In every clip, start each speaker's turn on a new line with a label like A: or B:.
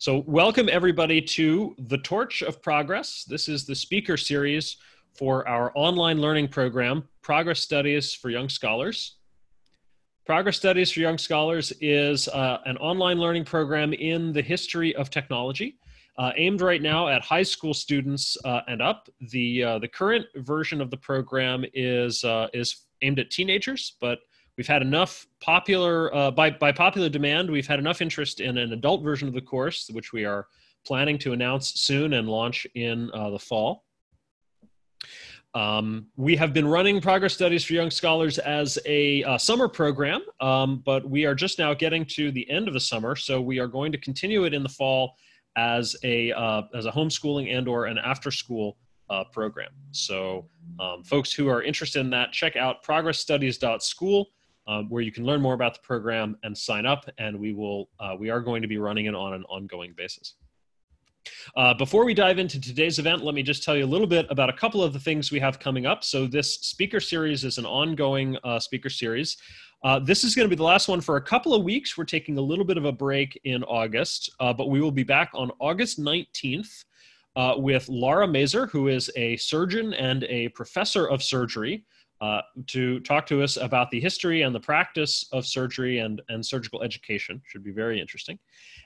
A: So, welcome everybody to The Torch of Progress. This is the speaker series for our online learning program, Progress Studies for Young Scholars. Progress Studies for Young Scholars is uh, an online learning program in the history of technology. Uh, aimed right now at high school students uh, and up. The uh, the current version of the program is uh, is aimed at teenagers, but we've had enough popular uh, by by popular demand. We've had enough interest in an adult version of the course, which we are planning to announce soon and launch in uh, the fall. Um, we have been running progress studies for young scholars as a uh, summer program, um, but we are just now getting to the end of the summer, so we are going to continue it in the fall as a uh, as a homeschooling and or an after school uh, program. So, um, folks who are interested in that, check out progressstudies.school um, where you can learn more about the program and sign up. And we will uh, we are going to be running it on an ongoing basis. Uh, before we dive into today's event, let me just tell you a little bit about a couple of the things we have coming up. So this speaker series is an ongoing uh, speaker series. Uh, this is going to be the last one for a couple of weeks. We're taking a little bit of a break in August, uh, but we will be back on August 19th uh, with Laura Mazer, who is a surgeon and a professor of surgery uh, to talk to us about the history and the practice of surgery and, and surgical education. Should be very interesting.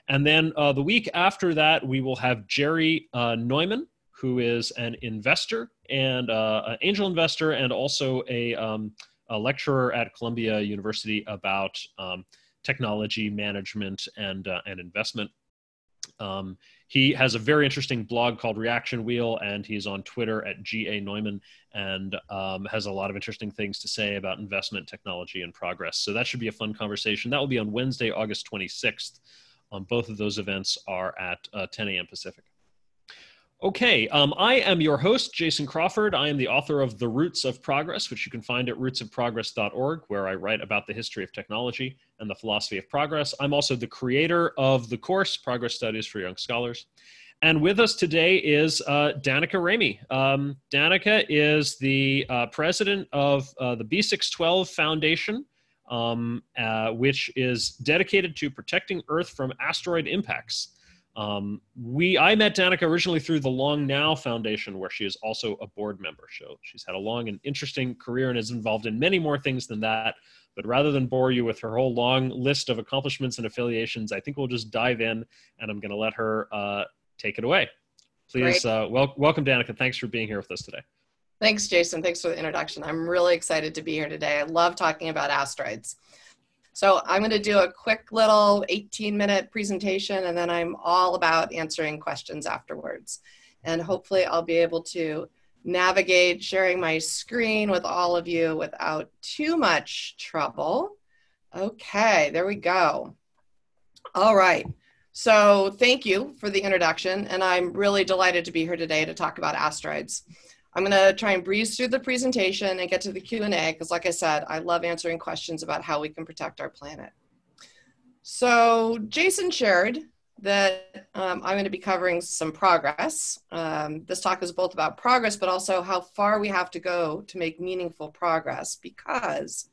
A: And then uh, the week after that, we will have Jerry uh, Neumann, who is an investor and uh, an angel investor and also a, um, a, lecturer at Columbia University about um, technology management and, uh, and investment. Um, he has a very interesting blog called Reaction Wheel, and he's on Twitter at GA Neumann and um, has a lot of interesting things to say about investment, technology, and progress. So that should be a fun conversation. That will be on Wednesday, August 26th. Um, both of those events are at uh, 10 a.m. Pacific. Okay, um, I am your host, Jason Crawford. I am the author of The Roots of Progress, which you can find at rootsofprogress.org, where I write about the history of technology and the philosophy of progress. I'm also the creator of the course, Progress Studies for Young Scholars. And with us today is uh, Danica Remy. Um, Danica is the uh, president of uh, the B612 Foundation, um, uh, which is dedicated to protecting Earth from asteroid impacts. Um, we I met Danica originally through the Long Now Foundation, where she is also a board member. So she's had a long and interesting career and is involved in many more things than that. But rather than bore you with her whole long list of accomplishments and affiliations, I think we'll just dive in, and I'm going to let her uh, take it away. Please, uh, wel- welcome, Danica. Thanks for being here with us today.
B: Thanks, Jason. Thanks for the introduction. I'm really excited to be here today. I love talking about asteroids. So I'm going to do a quick little 18 minute presentation and then I'm all about answering questions afterwards. And hopefully I'll be able to navigate sharing my screen with all of you without too much trouble. Okay, there we go. All right. So thank you for the introduction and I'm really delighted to be here today to talk about asteroids. I'm going to try and breeze through the presentation and get to the Q&A because like I said, I love answering questions about how we can protect our planet. So Jason shared that um, I'm going to be covering some progress. Um, this talk is both about progress, but also how far we have to go to make meaningful progress because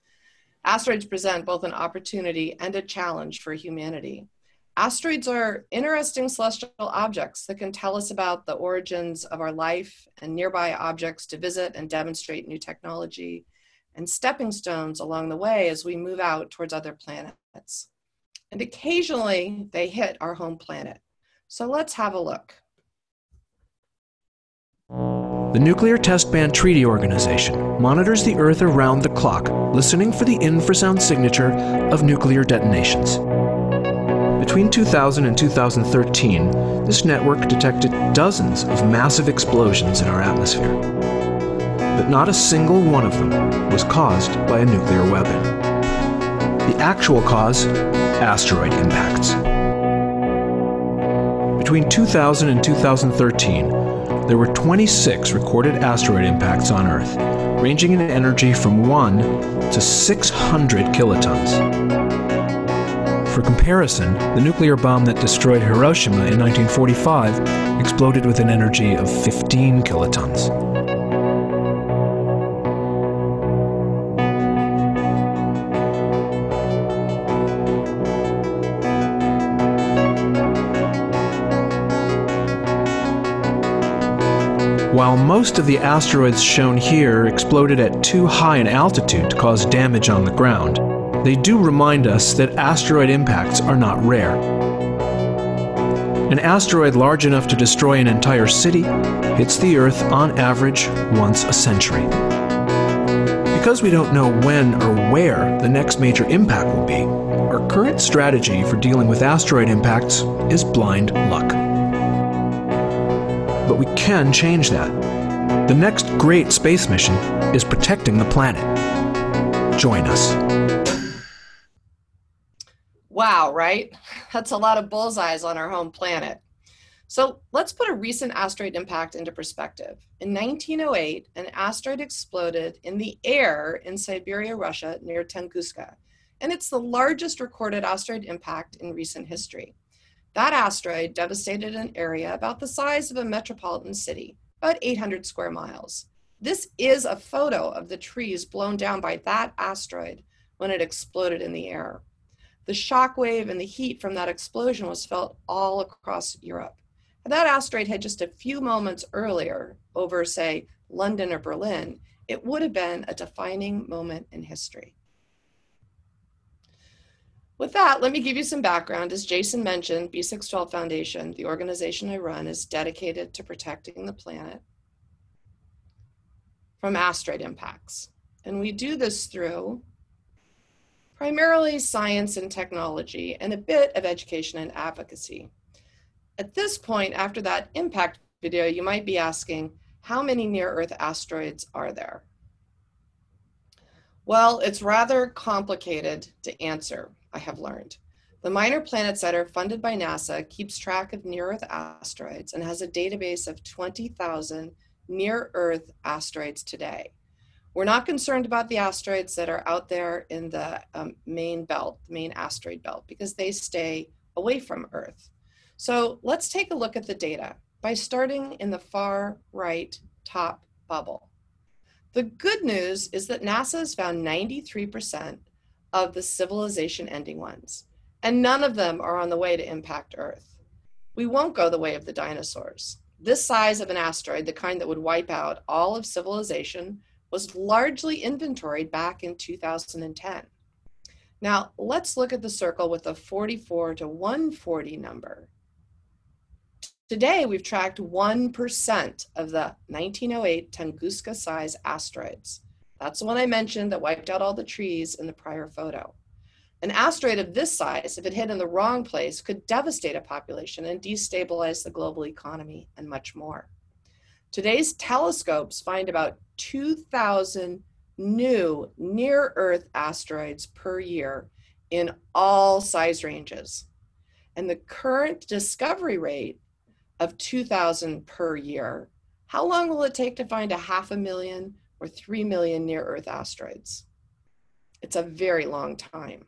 B: asteroids present both an opportunity and a challenge for humanity. Asteroids are interesting celestial objects that can tell us about the origins of our life and nearby objects to visit and demonstrate new technology and stepping stones along the way as we move out towards other planets. And occasionally they hit our home planet. So let's have a look.
C: The Nuclear Test Ban Treaty Organization monitors the Earth around the clock, listening for the infrasound signature of nuclear detonations. Between 2000 and 2013, this network detected dozens of massive explosions in our atmosphere. But not a single one of them was caused by a nuclear weapon. The actual cause? Asteroid impacts. Between 2000 and 2013, there were 26 recorded asteroid impacts on Earth, ranging in energy from 1 to 600 kilotons. For comparison, the nuclear bomb that destroyed Hiroshima in 1945 exploded with an energy of 15 kilotons. While most of the asteroids shown here exploded at too high an altitude to cause damage on the ground, they do remind us that asteroid impacts are not rare. An asteroid large enough to destroy an entire city hits the Earth on average once a century. Because we don't know when or where the next major impact will be, our current strategy for dealing with asteroid impacts is blind luck. But we can change that. The next great space mission is protecting the planet. Join us.
B: Wow, right? That's a lot of bullseyes on our home planet. So let's put a recent asteroid impact into perspective. In 1908, an asteroid exploded in the air in Siberia, Russia, near Tunguska, and it's the largest recorded asteroid impact in recent history. That asteroid devastated an area about the size of a metropolitan city, about 800 square miles. This is a photo of the trees blown down by that asteroid when it exploded in the air. The shock wave and the heat from that explosion was felt all across Europe. That asteroid had just a few moments earlier over, say, London or Berlin, it would have been a defining moment in history. With that, let me give you some background. As Jason mentioned, B612 Foundation, the organization I run, is dedicated to protecting the planet from asteroid impacts. And we do this through primarily science and technology and a bit of education and advocacy. At this point, after that impact video, you might be asking, how many near-Earth asteroids are there? Well, it's rather complicated to answer, I have learned. The Minor Planet Center, funded by NASA, keeps track of near-Earth asteroids and has a database of 20,000 near-Earth asteroids today. We're not concerned about the asteroids that are out there in the um, main belt, the main asteroid belt, because they stay away from Earth. So let's take a look at the data by starting in the far right top bubble. The good news is that NASA has found 93% of the civilization ending ones, and none of them are on the way to impact Earth. We won't go the way of the dinosaurs. This size of an asteroid, the kind that would wipe out all of civilization, was largely inventoried back in 2010. Now, let's look at the circle with a 44 to 140 number. Today, we've tracked 1% of the 1908 Tunguska size asteroids. That's the one I mentioned that wiped out all the trees in the prior photo. An asteroid of this size, if it hit in the wrong place, could devastate a population and destabilize the global economy and much more. Today's telescopes find about 2,000 new near Earth asteroids per year in all size ranges. And the current discovery rate of 2,000 per year, how long will it take to find a half a million or 3 million near Earth asteroids? It's a very long time.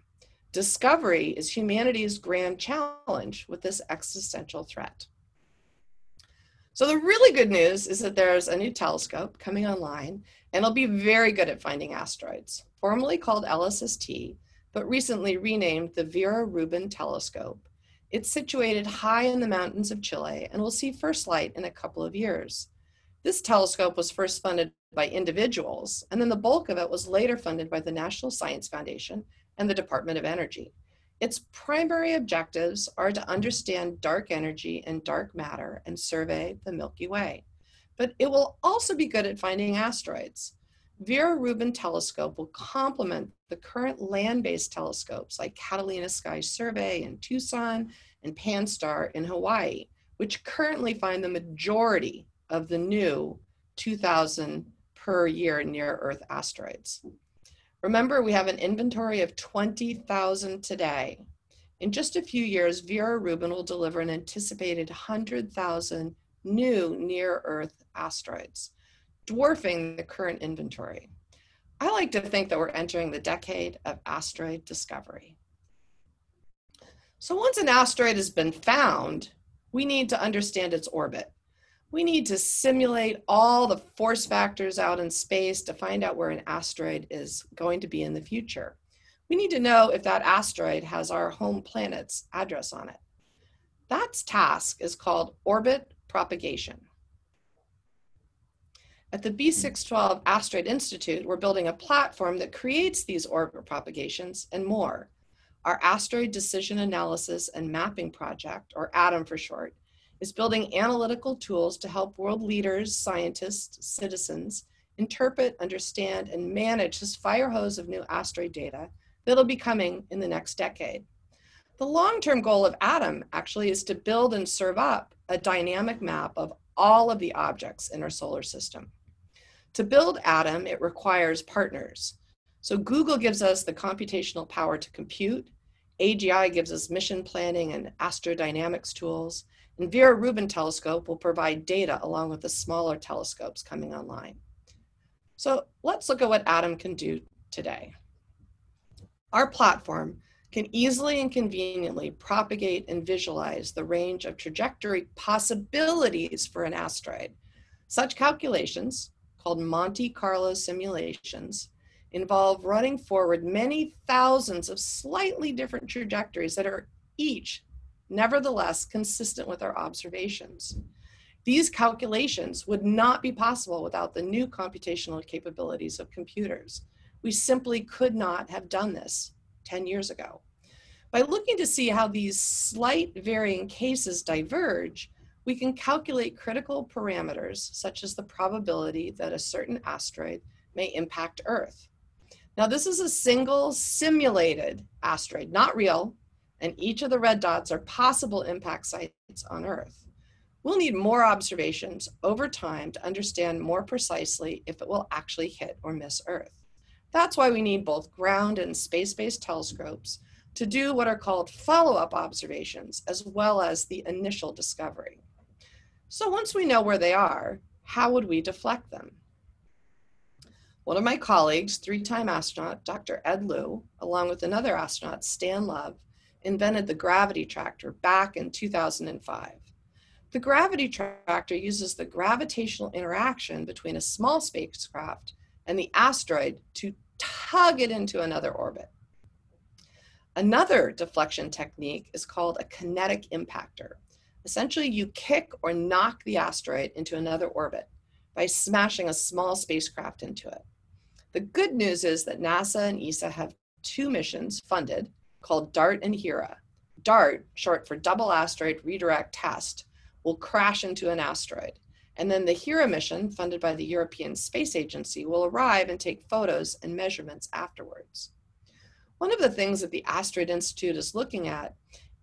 B: Discovery is humanity's grand challenge with this existential threat. So the really good news is that there's a new telescope coming online, and it'll be very good at finding asteroids. Formerly called LSST, but recently renamed the Vera Rubin Telescope. It's situated high in the mountains of Chile and will see first light in a couple of years. This telescope was first funded by individuals, and then the bulk of it was later funded by the National Science Foundation and the Department of Energy. Its primary objectives are to understand dark energy and dark matter and survey the Milky Way. But it will also be good at finding asteroids. Vera Rubin Telescope will complement the current land-based telescopes like Catalina Sky Survey in Tucson and Pan-STARRS in Hawaii, which currently find the majority of the new 2,000 per year near-Earth asteroids. Remember, we have an inventory of 20,000 today. In just a few years, Vera Rubin will deliver an anticipated 100,000 new near Earth asteroids, dwarfing the current inventory. I like to think that we're entering the decade of asteroid discovery. So once an asteroid has been found, we need to understand its orbit we need to simulate all the force factors out in space to find out where an asteroid is going to be in the future. We need to know if that asteroid has our home planet's address on it. That task is called orbit propagation. At the B612 Asteroid Institute, we're building a platform that creates these orbit propagations and more. Our Asteroid Decision Analysis and Mapping Project, or ADAM for short, is building analytical tools to help world leaders, scientists, citizens interpret, understand, and manage this fire hose of new asteroid data that'll be coming in the next decade. The long term goal of ADAM actually is to build and serve up a dynamic map of all of the objects in our solar system. To build ADAM, it requires partners. So Google gives us the computational power to compute, AGI gives us mission planning and astrodynamics tools, and Vera Rubin Telescope will provide data along with the smaller telescopes coming online. So let's look at what ADAM can do today. Our platform can easily and conveniently propagate and visualize the range of trajectory possibilities for an asteroid. Such calculations called Monte Carlo simulations involve running forward many thousands of slightly different trajectories that are each, nevertheless, consistent with our observations. These calculations would not be possible without the new computational capabilities of computers. We simply could not have done this 10 years ago. By looking to see how these slight varying cases diverge, we can calculate critical parameters such as the probability that a certain asteroid may impact Earth. Now, this is a single simulated asteroid, not real, and each of the red dots are possible impact sites on Earth. We'll need more observations over time to understand more precisely if it will actually hit or miss Earth. That's why we need both ground and space based telescopes to do what are called follow up observations as well as the initial discovery. So once we know where they are, how would we deflect them? One of my colleagues, three time astronaut Dr. Ed Lu, along with another astronaut, Stan Love, invented the gravity tractor back in 2005. The gravity tractor uses the gravitational interaction between a small spacecraft and the asteroid to tug it into another orbit. Another deflection technique is called a kinetic impactor. Essentially, you kick or knock the asteroid into another orbit by smashing a small spacecraft into it. The good news is that NASA and ESA have two missions funded called DART and HERA. DART, short for Double Asteroid Redirect Test, will crash into an asteroid. And then the HERA mission, funded by the European Space Agency, will arrive and take photos and measurements afterwards. One of the things that the Asteroid Institute is looking at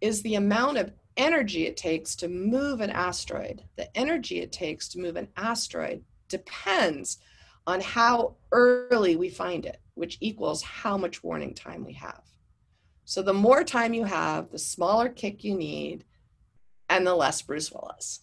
B: is the amount of energy it takes to move an asteroid. The energy it takes to move an asteroid depends on how early we find it, which equals how much warning time we have. So the more time you have, the smaller kick you need, and the less Bruce Willis.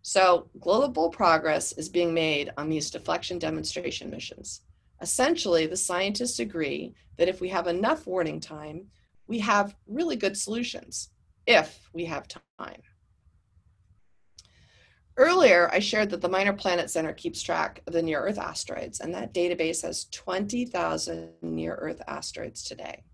B: So global progress is being made on these deflection demonstration missions. Essentially, the scientists agree that if we have enough warning time, we have really good solutions if we have time. Earlier, I shared that the Minor Planet Center keeps track of the near Earth asteroids, and that database has 20,000 near Earth asteroids today.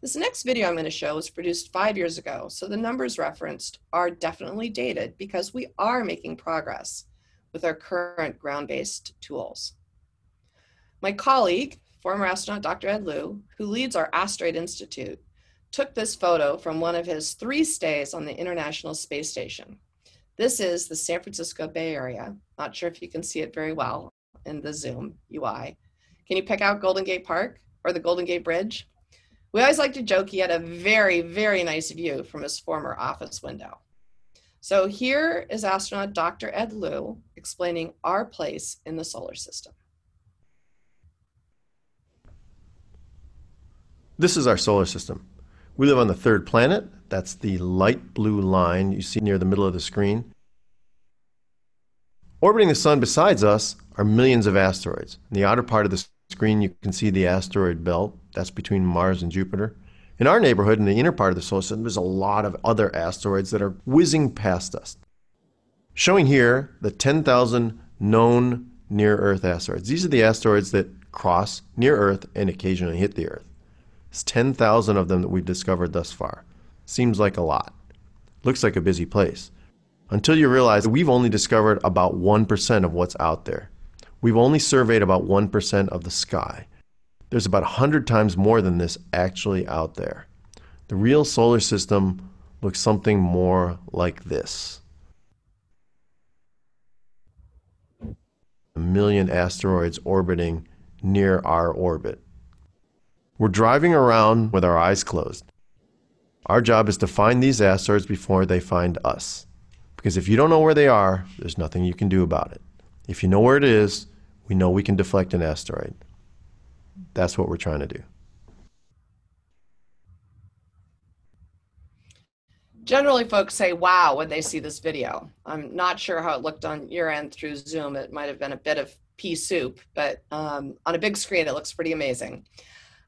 B: This next video I'm going to show was produced five years ago, so the numbers referenced are definitely dated because we are making progress with our current ground based tools. My colleague, former astronaut Dr. Ed Lu, who leads our Asteroid Institute, took this photo from one of his three stays on the International Space Station. This is the San Francisco Bay Area. Not sure if you can see it very well in the Zoom UI. Can you pick out Golden Gate Park or the Golden Gate Bridge? We always like to joke he had a very, very nice view from his former office window. So here is astronaut Dr. Ed Lu explaining our place in the solar system.
D: This is our solar system. We live on the third planet. That's the light blue line you see near the middle of the screen. Orbiting the sun besides us are millions of asteroids. In the outer part of the screen, you can see the asteroid belt. That's between Mars and Jupiter. In our neighborhood, in the inner part of the solar system, there's a lot of other asteroids that are whizzing past us. Showing here the 10,000 known near Earth asteroids. These are the asteroids that cross near Earth and occasionally hit the Earth. It's 10,000 of them that we've discovered thus far. Seems like a lot. Looks like a busy place. Until you realize that we've only discovered about 1% of what's out there. we've only surveyed about 1% of the sky. There's about 100 times more than this actually out there. The real solar system looks something more like this. A million asteroids orbiting near our orbit. We're driving around with our eyes closed. Our job is to find these asteroids before they find us. Because if you don't know where they are, there's nothing you can do about it. If you know where it is, we know we can deflect an asteroid. That's what we're trying to do.
B: Generally, folks say, wow, when they see this video. I'm not sure how it looked on your end through Zoom. It might have been a bit of pea soup, but um, on a big screen, it looks pretty amazing.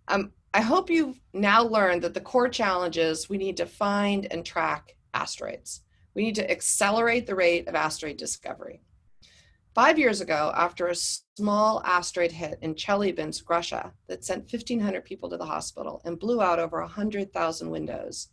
B: Um, I hope you've now learned that the core challenge is we need to find and track asteroids. We need to accelerate the rate of asteroid discovery. Five years ago, after a small asteroid hit in Chelyabinsk, Russia, that sent 1,500 people to the hospital and blew out over 100,000 windows,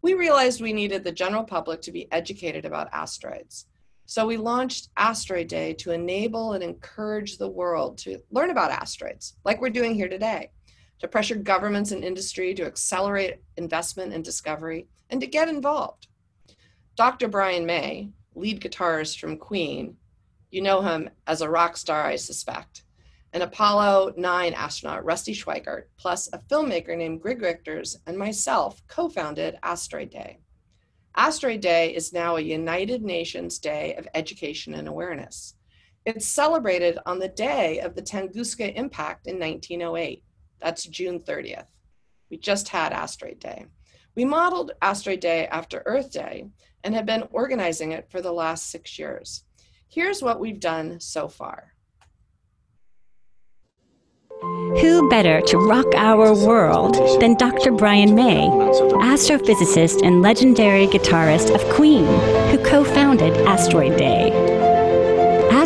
B: we realized we needed the general public to be educated about asteroids. So we launched Asteroid Day to enable and encourage the world to learn about asteroids, like we're doing here today, to pressure governments and industry to accelerate investment and discovery, and to get involved. Dr. Brian May, lead guitarist from Queen, you know him as a rock star, I suspect, an Apollo 9 astronaut, Rusty Schweickart, plus a filmmaker named Grig Richters, and myself co founded Asteroid Day. Asteroid Day is now a United Nations Day of Education and Awareness. It's celebrated on the day of the Tunguska impact in 1908. That's June 30th. We just had Asteroid Day. We modeled Asteroid Day after Earth Day and have been organizing it for the last six years. Here's what we've done so far.
E: Who better to rock our world than Dr. Brian May, astrophysicist and legendary guitarist of Queen, who co founded Asteroid Day?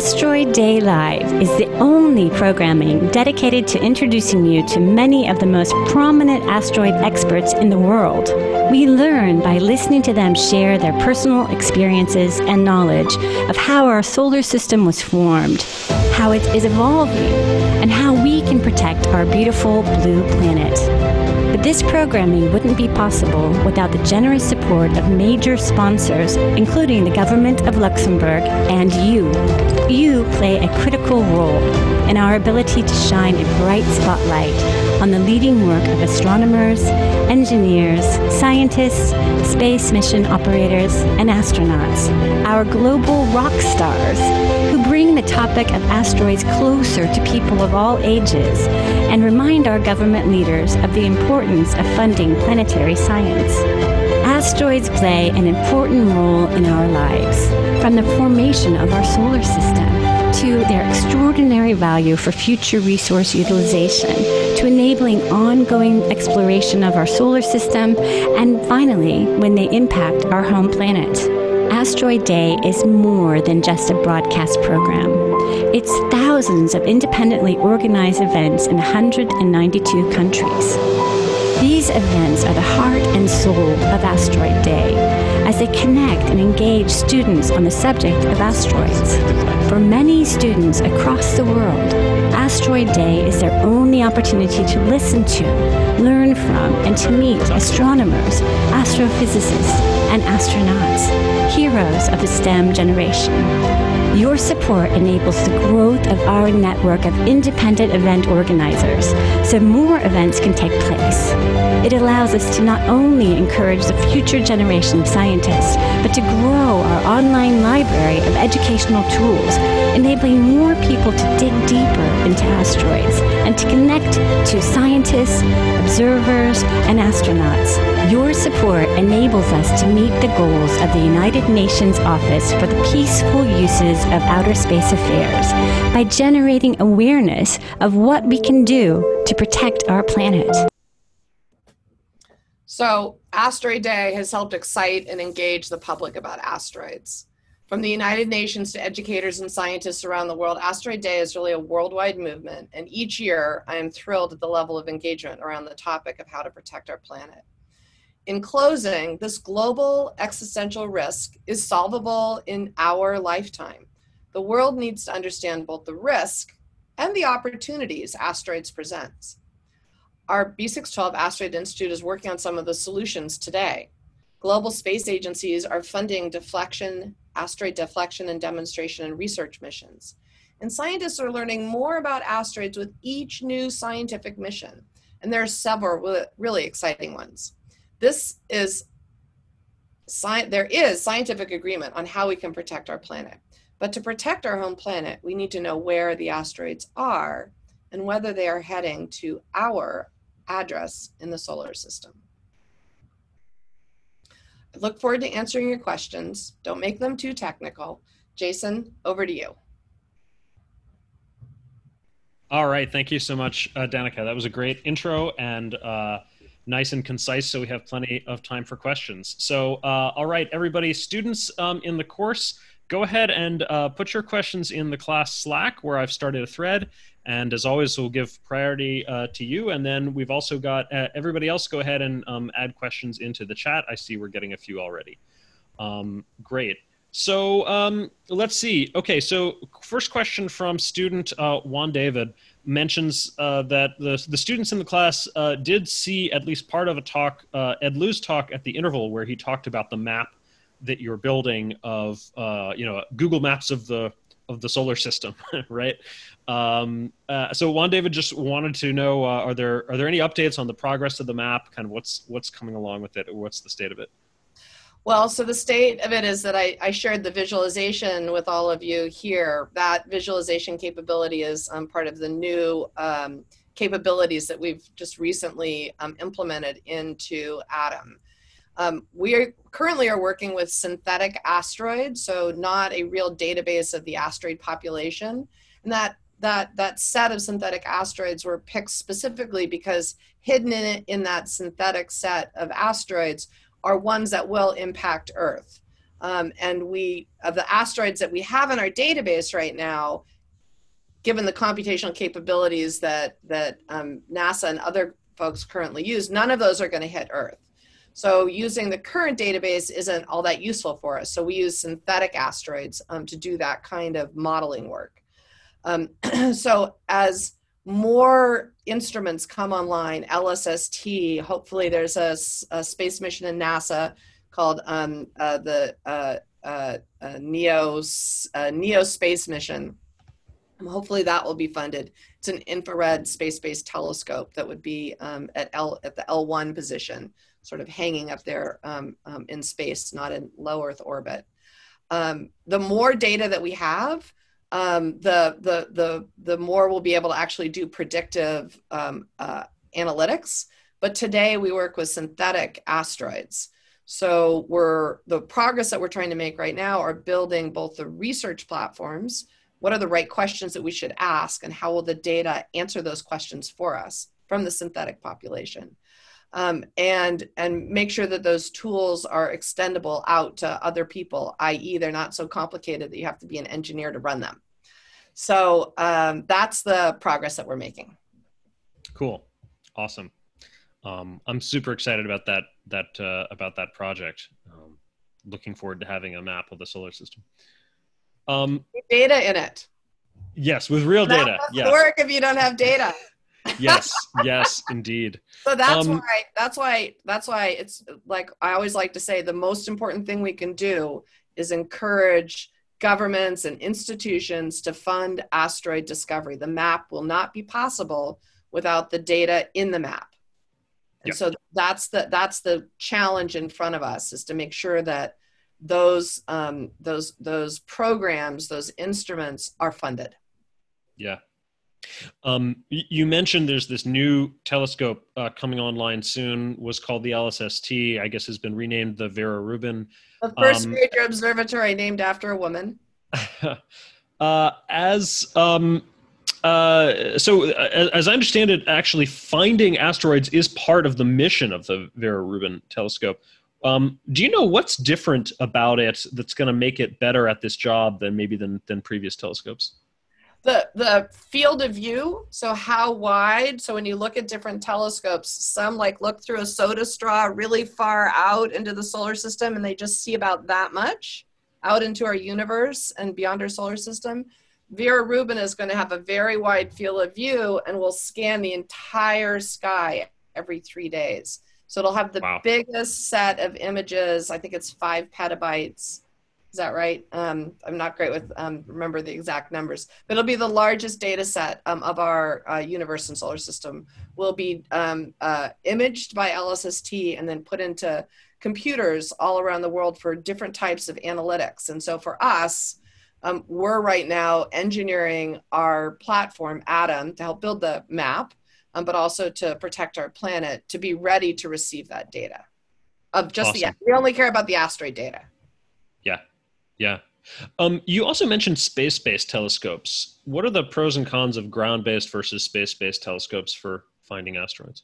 E: Asteroid Day Live is the only programming dedicated to introducing you to many of the most prominent asteroid experts in the world. We learn by listening to them share their personal experiences and knowledge of how our solar system was formed, how it is evolving, and how we can protect our beautiful blue planet. This programming wouldn't be possible without the generous support of major sponsors, including the government of Luxembourg and you. You play a critical role in our ability to shine a bright spotlight on the leading work of astronomers, engineers, scientists, space mission operators, and astronauts, our global rock stars bring the topic of asteroids closer to people of all ages and remind our government leaders of the importance of funding planetary science. Asteroids play an important role in our lives, from the formation of our solar system to their extraordinary value for future resource utilization, to enabling ongoing exploration of our solar system, and finally, when they impact our home planet. Asteroid Day is more than just a broadcast program. It's thousands of independently organized events in 192 countries. These events are the heart and soul of Asteroid Day as they connect and engage students on the subject of asteroids. For many students across the world, Asteroid Day is their only opportunity to listen to, learn from, and to meet astronomers, astrophysicists, and astronauts heroes of the STEM generation. Your support enables the growth of our network of independent event organizers so more events can take place. It allows us to not only encourage the future generation of scientists, but to grow our online library of educational tools, enabling more people to dig deeper into asteroids and to connect to scientists, observers, and astronauts. Your support enables us to meet the goals of the United Nations Office for the Peaceful Uses of Outer Space Affairs by generating awareness of what we can do to protect our planet.
B: So, Asteroid Day has helped excite and engage the public about asteroids. From the United Nations to educators and scientists around the world, Asteroid Day is really a worldwide movement, and each year I am thrilled at the level of engagement around the topic of how to protect our planet. In closing, this global existential risk is solvable in our lifetime. The world needs to understand both the risk and the opportunities asteroids present. Our B612 Asteroid Institute is working on some of the solutions today. Global space agencies are funding deflection, asteroid deflection and demonstration and research missions. And scientists are learning more about asteroids with each new scientific mission. And there are several really exciting ones. This is there is scientific agreement on how we can protect our planet. But to protect our home planet, we need to know where the asteroids are and whether they are heading to our address in the solar system. I look forward to answering your questions. Don't make them too technical. Jason, over to you.
A: All right. Thank you so much, uh, Danica. That was a great intro and uh, nice and concise, so we have plenty of time for questions. So, uh, all right, everybody, students um, in the course, go ahead and uh, put your questions in the class Slack where I've started a thread. And as always, we'll give priority uh, to you. And then we've also got uh, everybody else go ahead and um, add questions into the chat. I see we're getting a few already. Um, great. So um, let's see. Okay, so first question from student uh, Juan David mentions uh, that the, the students in the class uh, did see at least part of a talk, Ed Lu's talk at the interval where he talked about the map that you're building of, uh, you know, Google Maps of the of the solar system, right? Um, uh, so Juan David just wanted to know: are there are there any updates on the progress of the map? Kind of what's what's coming along with it, or what's the state of it?
B: Well, so the state of it is that I, I shared the visualization with all of you here. That visualization capability is um, part of the new um, capabilities that we've just recently um, implemented into ADAM. Um, we are currently are working with synthetic asteroids, so not a real database of the asteroid population. And that that that set of synthetic asteroids were picked specifically because hidden in it in that synthetic set of asteroids are ones that will impact Earth. Um, and we, of the asteroids that we have in our database right now, given the computational capabilities that, that um, NASA and other folks currently use, none of those are going to hit Earth. So using the current database isn't all that useful for us. So we use synthetic asteroids um, to do that kind of modeling work. Um, so as more instruments come online, LSST, hopefully there's a, a space mission in NASA called um, uh, the uh, uh, uh NEO, uh, NEO space mission. hopefully that will be funded. It's an infrared space-based telescope that would be um, at, L, at the L1 position, sort of hanging up there um, um, in space, not in low Earth orbit. Um, the more data that we have, um, the the the the more we'll be able to actually do predictive um, uh, analytics. But today we work with synthetic asteroids. So we're the progress that we're trying to make right now are building both the research platforms. What are the right questions that we should ask, and how will the data answer those questions for us from the synthetic population? Um, and and make sure that those tools are extendable out to other people i.e they're not so complicated that you have to be an engineer to run them. So um, that's the progress that we're making.
A: Cool. Awesome. Um, i'm super excited about that that uh, about that project. Um, looking forward to having a map of the solar system.
B: Um, data in it.
A: Yes with real data
B: yeah work if you don't have data
A: yes yes indeed.
B: So that's um, why that's why that's why it's like i always like to say the most important thing we can do is encourage governments and institutions to fund asteroid discovery. The map will not be possible without the data in the map. And so that's the that's the challenge in front of us is to make sure that those um, those those programs those instruments are funded.
A: Yeah um, you mentioned there's this new telescope uh, coming online soon. Was called the LSST. I guess has been renamed the Vera Rubin.
B: The first um, major observatory named after a woman.
A: uh, as um, uh, so, uh, as I understand it, actually finding asteroids is part of the mission of the Vera Rubin telescope. Um, do you know what's different about it that's going to make it better at this job than maybe than than previous telescopes?
B: The the field of view so how wide so when you look at different telescopes some like look through a soda straw really far out into the solar system and they just see about that much out into our universe and beyond our solar system, Vera Rubin is going to have a very wide field of view and will scan the entire sky every three days. So it'll have the wow. biggest set of images. I think it's five petabytes. Is that right? Um, I'm not great with um, remember the exact numbers, but it'll be the largest data set um, of our uh, universe and solar system. Will be um, uh, imaged by LSST and then put into computers all around the world for different types of analytics. And so for us, um, we're right now engineering our platform, ADAM, to help build the map um, but also to protect our planet to be ready to receive that data of just awesome. the we only care about the asteroid data
A: yeah. Um, you also mentioned space-based telescopes. What are the pros and cons of ground-based versus space-based telescopes for finding asteroids?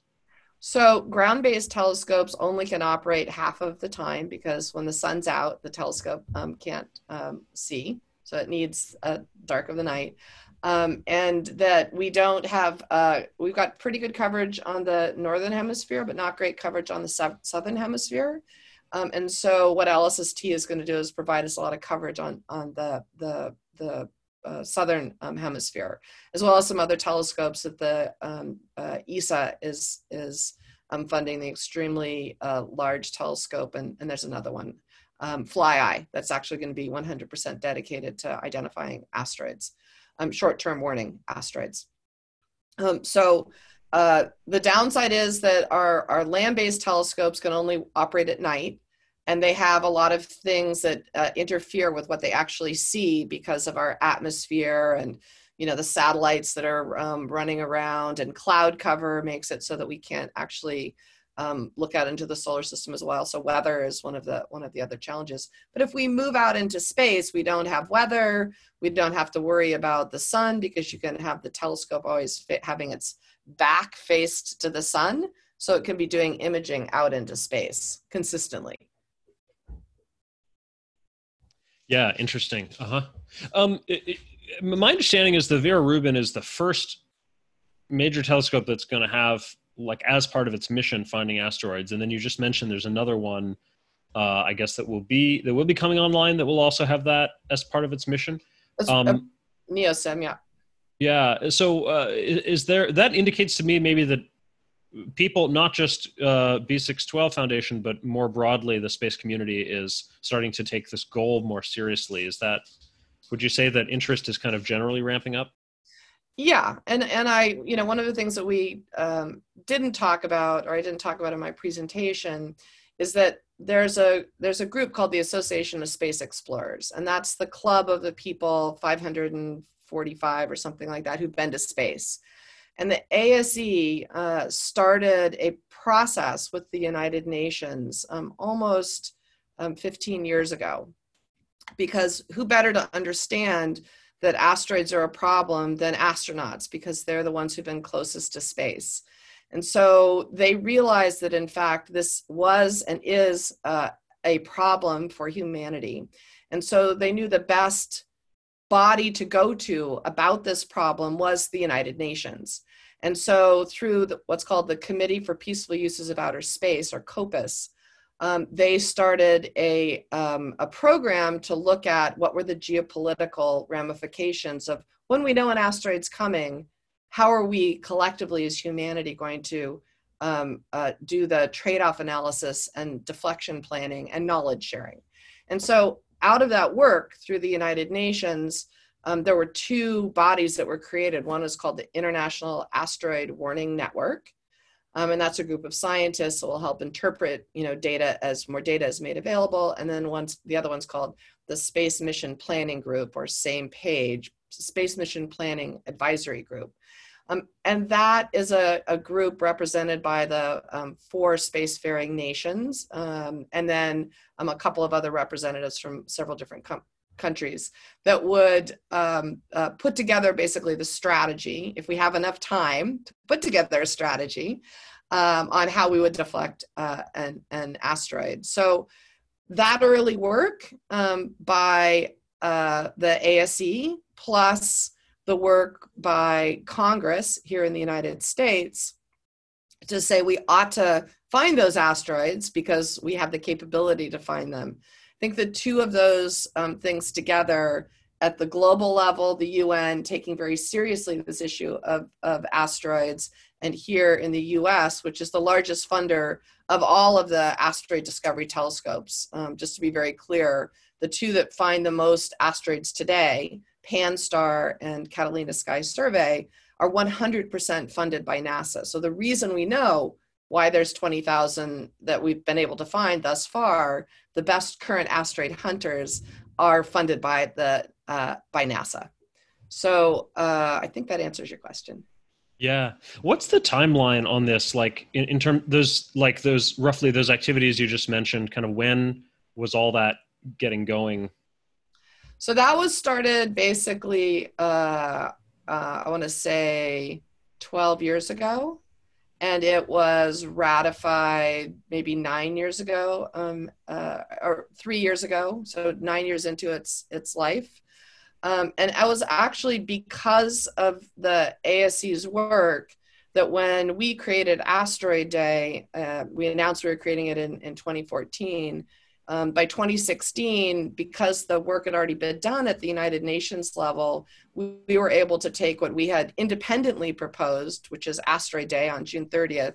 B: So ground-based telescopes only can operate half of the time because when the sun's out the telescope um, can't um, see. So it needs a dark of the night. Um, and that we don't have uh, we've got pretty good coverage on the northern hemisphere but not great coverage on the southern hemisphere um, and so what lsst is going to do is provide us a lot of coverage on on the the the uh, southern um, hemisphere as well as some other telescopes that the um, uh, esa is is um, funding the extremely uh, large telescope and, and there's another one um, FlyEye that's actually going to be 100% dedicated to identifying asteroids um, short-term warning asteroids. So uh, the downside is that our, our land-based telescopes can only operate at night and they have a lot of things that uh, interfere with what they actually see because of our atmosphere and you know the satellites that are um, running around and cloud cover makes it so that we can't actually um, look out into the solar system as well. So weather is one of the one of the other challenges. But if we move out into space, we don't have weather. We don't have to worry about the sun because you can have the telescope always having its back faced to the sun, so it can be doing imaging out into space consistently.
A: Yeah, interesting. Uh huh. Um, my understanding is the Vera Rubin is the first major telescope that's going to have like as part of its mission finding asteroids and then you just mentioned there's another one uh, i guess that will be that will be coming online that will also have that as part of its mission
B: um, uh, yeah
A: yeah so uh, is there that indicates to me maybe that people not just uh, b612 foundation but more broadly the space community is starting to take this goal more seriously. Is that would you say that interest is kind of generally ramping up?
B: Yeah and and i you know one of the things that we um, didn't talk about or i didn't talk about in my presentation is that there's a there's a group called the association of space explorers and that's the club of the people 545 or something like that who've been to space and the ase uh, started a process with the united nations um, almost um, 15 years ago because who better to understand that asteroids are a problem than astronauts because they're the ones who've been closest to space. And so they realized that, in fact, this was and is uh, a problem for humanity. And so they knew the best body to go to about this problem was the United Nations. And so, through the, what's called the Committee for Peaceful Uses of Outer Space, or COPUS, um, they started a, um, a program to look at what were the geopolitical ramifications of when we know an asteroid's coming, how are we collectively as humanity going to um, uh, do the trade-off analysis and deflection planning and knowledge sharing. And so out of that work through the United Nations, um, there were two bodies that were created. One is called the International Asteroid Warning Network, um, and that's a group of scientists that will help interpret, you know, data as more data is made available. And then once the other one's called the Space Mission Planning Group or same page, Space Mission Planning Advisory Group. Um, and that is a, a, group represented by the um, four spacefaring nations, um, and then um, a couple of other representatives from several different com- countries that would um, uh, put together basically the strategy, if we have enough time to put together a strategy um, on how we would deflect uh, an, an asteroid. So that early work by uh, the ASE plus the work by Congress here in the United States to say we ought to find those asteroids because we have the capability to find them I think the two of those um, things together at the global level, the UN taking very seriously this issue of, of asteroids, and here in the US, which is the largest funder of all of the asteroid discovery telescopes. Um, just to be very clear, the two that find the most asteroids today, Pan-STARRS and Catalina Sky Survey, are 100% funded by NASA. So the reason we know why there's 20,000 that we've been able to find thus far, the best current asteroid hunters are funded by the uh, by NASA. So uh, I think that answers your question.
A: Yeah. What's the timeline on this? Like in, in terms those like those roughly those activities you just mentioned, kind of when was all that getting going?
B: So that was started basically uh, uh I want to say 12 years ago and it was ratified maybe nine years ago um, uh, or three years ago so nine years into its its life um, and it was actually because of the ASE's work that when we created Asteroid Day, uh, we announced we were creating it in, in 2014. Um, by 2016, because the work had already been done at the United Nations level, we, we, were able to take what we had independently proposed, which is Asteroid Day on June 30th.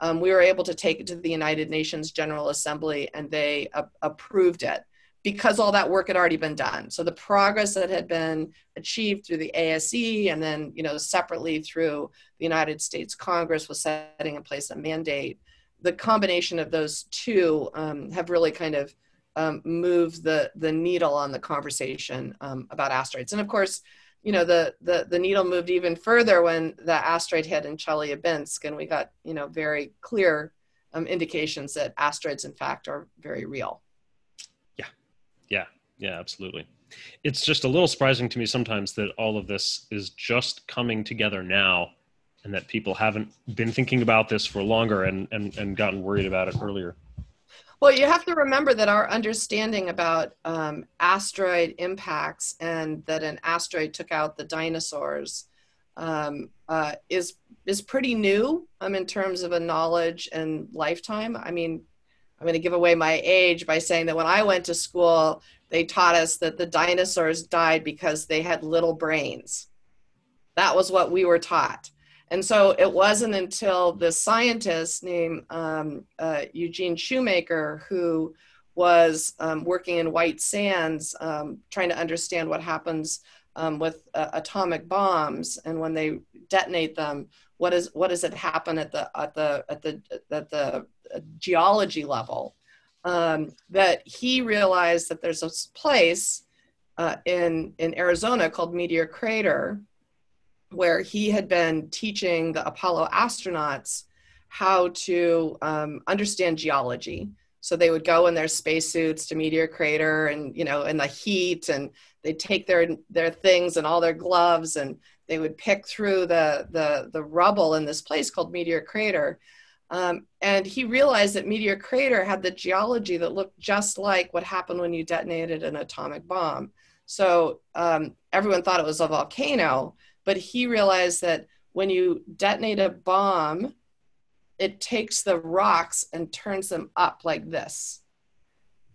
B: Um, we were able to take it to the United Nations General Assembly and they approved it because all that work had already been done. So the progress that had been achieved through the ASE and then, you know, separately through the United States Congress was setting in place a mandate. The combination of those two um, have really kind of um, moved the the needle on the conversation um, about asteroids. And of course, you know, the, the the needle moved even further when the asteroid hit in Chelyabinsk, and we got you know very clear um, indications that asteroids, in fact, are very real.
A: Yeah, yeah, yeah, absolutely. It's just a little surprising to me sometimes that all of this is just coming together now and that people haven't been thinking about this for longer and, and, and gotten worried about it earlier.
B: Well, you have to remember that our understanding about um, asteroid impacts and that an asteroid took out the dinosaurs um, uh, is is pretty new um, in terms of a knowledge and lifetime. I mean, I'm going to give away my age by saying that when I went to school, they taught us that the dinosaurs died because they had little brains. That was what we were taught. And so it wasn't until this scientist named um, uh, Eugene Shoemaker, who was um, working in White Sands, um, trying to understand what happens um, with uh, atomic bombs and when they detonate them, what is what does it happen at the at the at the at the geology level? Um, that he realized that there's a place uh, in in Arizona called Meteor Crater, where he had been teaching the Apollo astronauts how to um, understand geology. So they would go in their spacesuits to Meteor Crater, and you know, in the heat, and they'd take their their things and all their gloves, and they would pick through the the the rubble in this place called Meteor Crater um, and he realized that Meteor Crater had the geology that looked just like what happened when you detonated an atomic bomb. So um, everyone thought it was a volcano, but he realized that when you detonate a bomb, it takes the rocks and turns them up like this.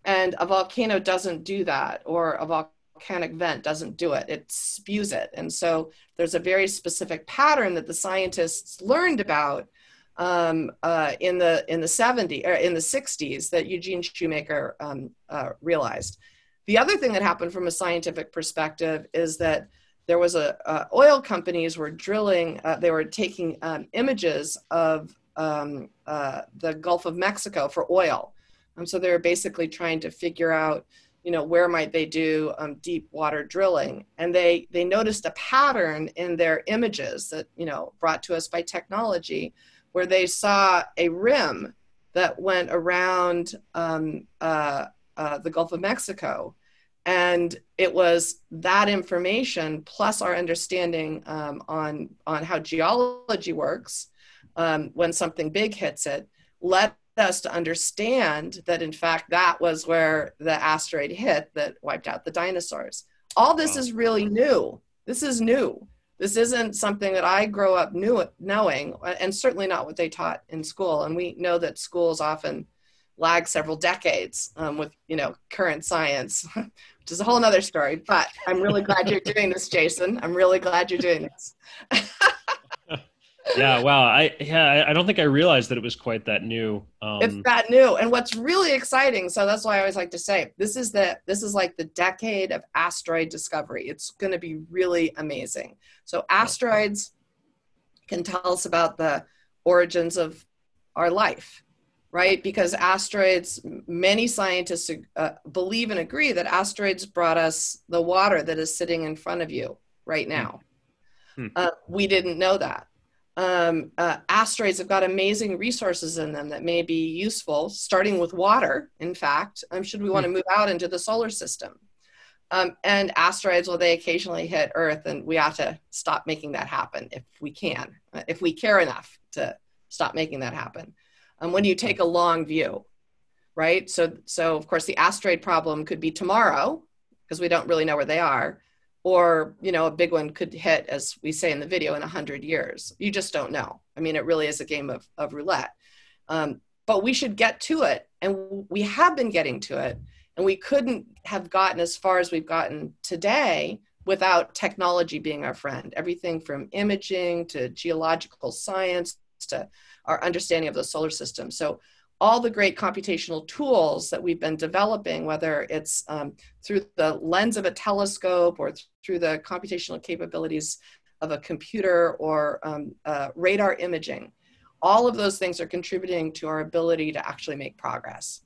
B: And a volcano doesn't do that, or a volcanic vent doesn't do it. It spews it. And so there's a very specific pattern that the scientists learned about um, uh, in the in the 70s or in the 60s that Eugene Shoemaker um, uh, realized. The other thing that happened from a scientific perspective is that there was a uh, oil companies were drilling. Uh, they were taking um, images of um, uh, the Gulf of Mexico for oil. Um, so they were basically trying to figure out, you know, where might they do um, deep water drilling, and they they noticed a pattern in their images that you know brought to us by technology where they saw a rim that went around um, uh, uh, the Gulf of Mexico. And it was that information plus our understanding um, on, on how geology works um, when something big hits it led us to understand that, in fact, that was where the asteroid hit that wiped out the dinosaurs. All this wow. is really new. This is new. This isn't something that I grow up knew, knowing, and certainly not what they taught in school. And we know that schools often lag several decades um, with you know current science, which is a whole other story. But I'm really glad you're doing this, Jason. I'm really glad you're doing this.
A: yeah, wow. I yeah, I don't think I realized that it was quite that new.
B: Um, it's that new, and what's really exciting. So that's why I always like to say this is the this is like the decade of asteroid discovery. It's going to be really amazing. So asteroids can tell us about the origins of our life, right? Because asteroids, many scientists uh, believe and agree that asteroids brought us the water that is sitting in front of you right now. Hmm. Uh, we didn't know that um, uh, asteroids have got amazing resources in them that may be useful, starting with water, in fact, um, should we want to hmm. move out into the solar system. Um, and asteroids, well, they occasionally hit Earth, and we ought to stop making that happen if we can, uh, if we care enough to stop making that happen. When you take a long view, right? So, so of course, the asteroid problem could be tomorrow because we don't really know where they are. Or you know a big one could hit as we say in the video in 100 years. You just don't know. I mean it really is a game of, of roulette. Um, but we should get to it. And we have been getting to it. And we couldn't have gotten as far as we've gotten today without technology being our friend. Everything from imaging to geological science to our understanding of the solar system so all the great computational tools that we've been developing, whether it's um, through the lens of a telescope or th- through the computational capabilities of a computer or um, uh, radar imaging, all of those things are contributing to our ability to actually make progress.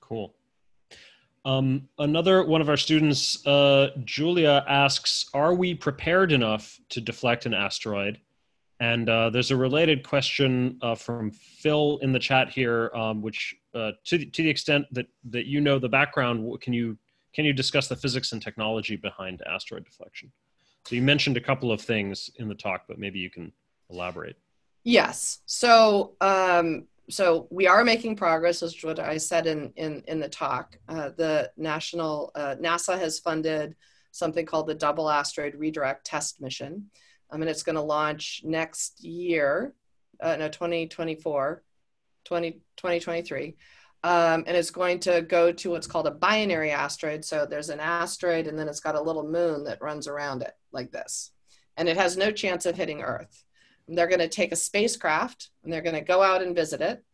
A: Cool. Um, another one of our students, uh, Julia, asks Are we prepared enough to deflect an asteroid? And uh, there's a related question uh, from Phil in the chat here, um, which uh, to, the, to the extent that, that you know the background, can you, can you discuss the physics and technology behind asteroid deflection? So you mentioned a couple of things in the talk, but maybe you can elaborate.
B: Yes. So, um, so we are making progress, as what I said in, in, in the talk. Uh, the national, uh, NASA has funded something called the Double Asteroid Redirect Test Mission. I mean, it's going to launch next year, uh, no, 2024, 20, 2023. Um, and it's going to go to what's called a binary asteroid. So there's an asteroid, and then it's got a little moon that runs around it like this. And it has no chance of hitting Earth. And they're going to take a spacecraft and they're going to go out and visit it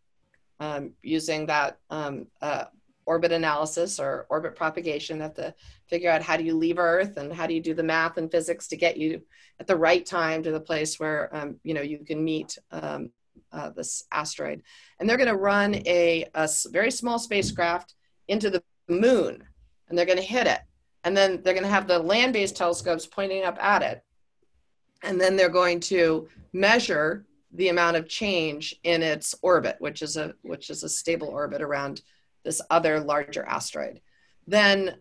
B: um, using that um, uh, orbit analysis or orbit propagation. Have to figure out how do you leave Earth and how do you do the math and physics to get you at the right time to the place where um, you know you can meet um, uh, this asteroid. And they're going to run a, a very small spacecraft into the moon, and they're going to hit it. And then they're going to have the land-based telescopes pointing up at it, and then they're going to measure the amount of change in its orbit, which is a which is a stable orbit around this other larger asteroid. Then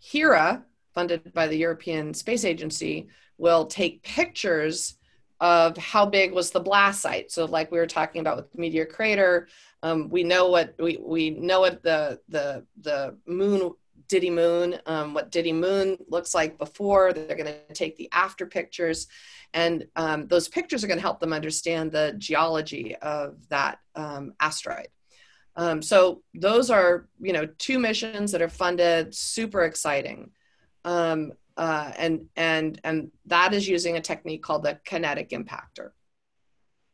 B: HERA, funded by the European Space Agency, will take pictures of how big was the blast site. So, like we were talking about with meteor crater, um, we know what we, we know what the the the moon Didymoon, um, what Didymoon looks like before. They're going to take the after pictures, and um, those pictures are going to help them understand the geology of that um, asteroid. Um, so those are, you know, two missions that are funded, super exciting. Um, uh, and, and, and that is using a technique called the kinetic impactor.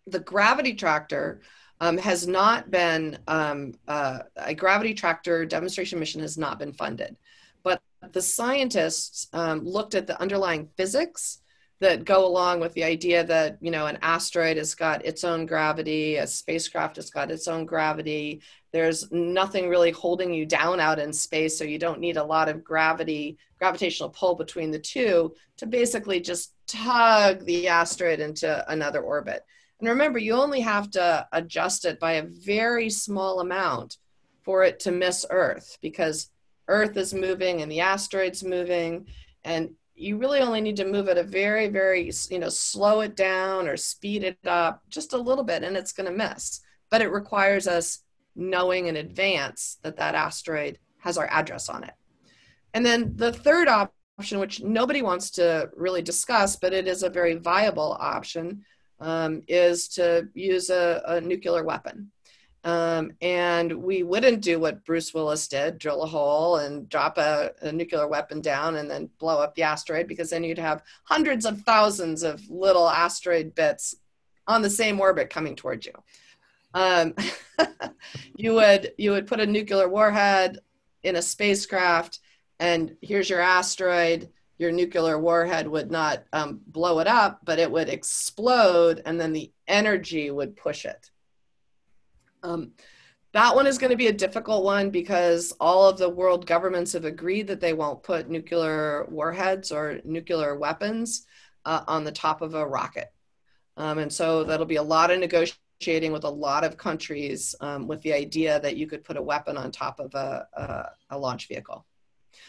B: The gravity tractor um, has not been, um, uh, a gravity tractor demonstration mission has not been funded. But the scientists um, looked at the underlying physics that go along with the idea that you know an asteroid has got its own gravity a spacecraft has got its own gravity. There's nothing really holding you down out in space so you don't need a lot of gravity gravitational pull between the two to basically just tug the asteroid into another orbit. And remember you only have to adjust it by a very small amount for it to miss earth because earth is moving and the asteroid's moving and you really only need to move it a very very you know slow it down or speed it up just a little bit and it's going to miss. But it requires us knowing in advance that that asteroid has our address on it. And then the third option which nobody wants to really discuss but it is a very viable option um, is to use a, a nuclear weapon Um, and we wouldn't do what Bruce Willis did drill a hole and drop a, a, nuclear weapon down and then blow up the asteroid because then you'd have hundreds of thousands of little asteroid bits on the same orbit coming towards you. Um, you would you would put a nuclear warhead in a spacecraft, and here's your asteroid. Your nuclear warhead would not um, blow it up, but it would explode, and then the energy would push it. Um, that one is going to be a difficult one because all of the world governments have agreed that they won't put nuclear warheads or nuclear weapons uh, on the top of a rocket. Um, and so that'll be a lot of negotiating with a lot of countries um, with the idea that you could put a weapon on top of a, a, a launch vehicle.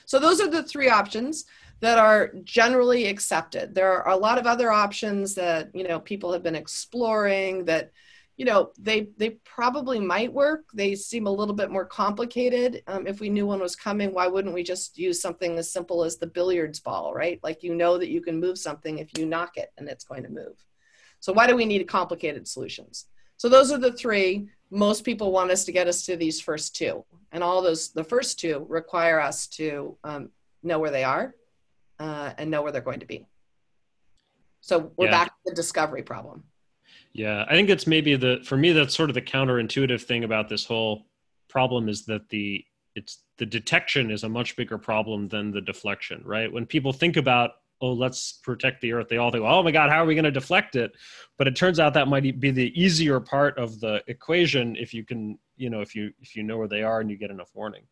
B: So those are the three options that are generally accepted. There are a lot of other options that you know people have been exploring that you know they they probably might work. They seem a little bit more complicated. Um, if we knew one was coming why wouldn't we just use something as simple as the billiards ball right? Like you know that you can move something if you knock it and it's going to move. So why do we need complicated solutions? So those are the three. Most people want us to get us to these first two. And all those the first two require us to um, know where they are uh, and know where they're going to be. So we're yeah. back to the discovery problem
A: yeah, I think it's maybe the for me that's sort of the counterintuitive thing about this whole problem is that the it's the detection is a much bigger problem than the deflection, right? When people think about oh let's protect the earth they all think oh my god how are we going to deflect it but it turns out that might be the easier part of the equation if you can you know if you if you know where they are and you get enough warning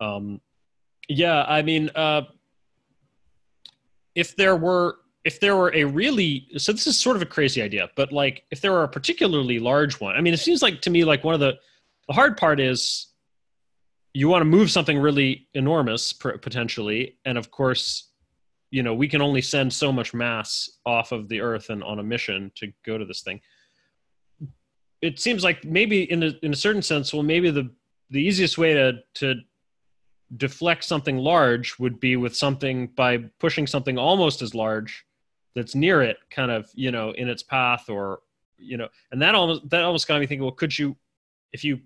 A: um yeah i mean uh if there were if there were a really so this is sort of a crazy idea but like if there were a particularly large one i mean it seems like to me like one of the the hard part is you want to move something really enormous potentially and of course you know we can only send so much mass off of the earth and on a mission to go to this thing. It seems like maybe in a, in a certain sense well maybe the the easiest way to to deflect something large would be with something by pushing something almost as large that's near it kind of you know in its path or you know and that almost that almost got me thinking well could you if you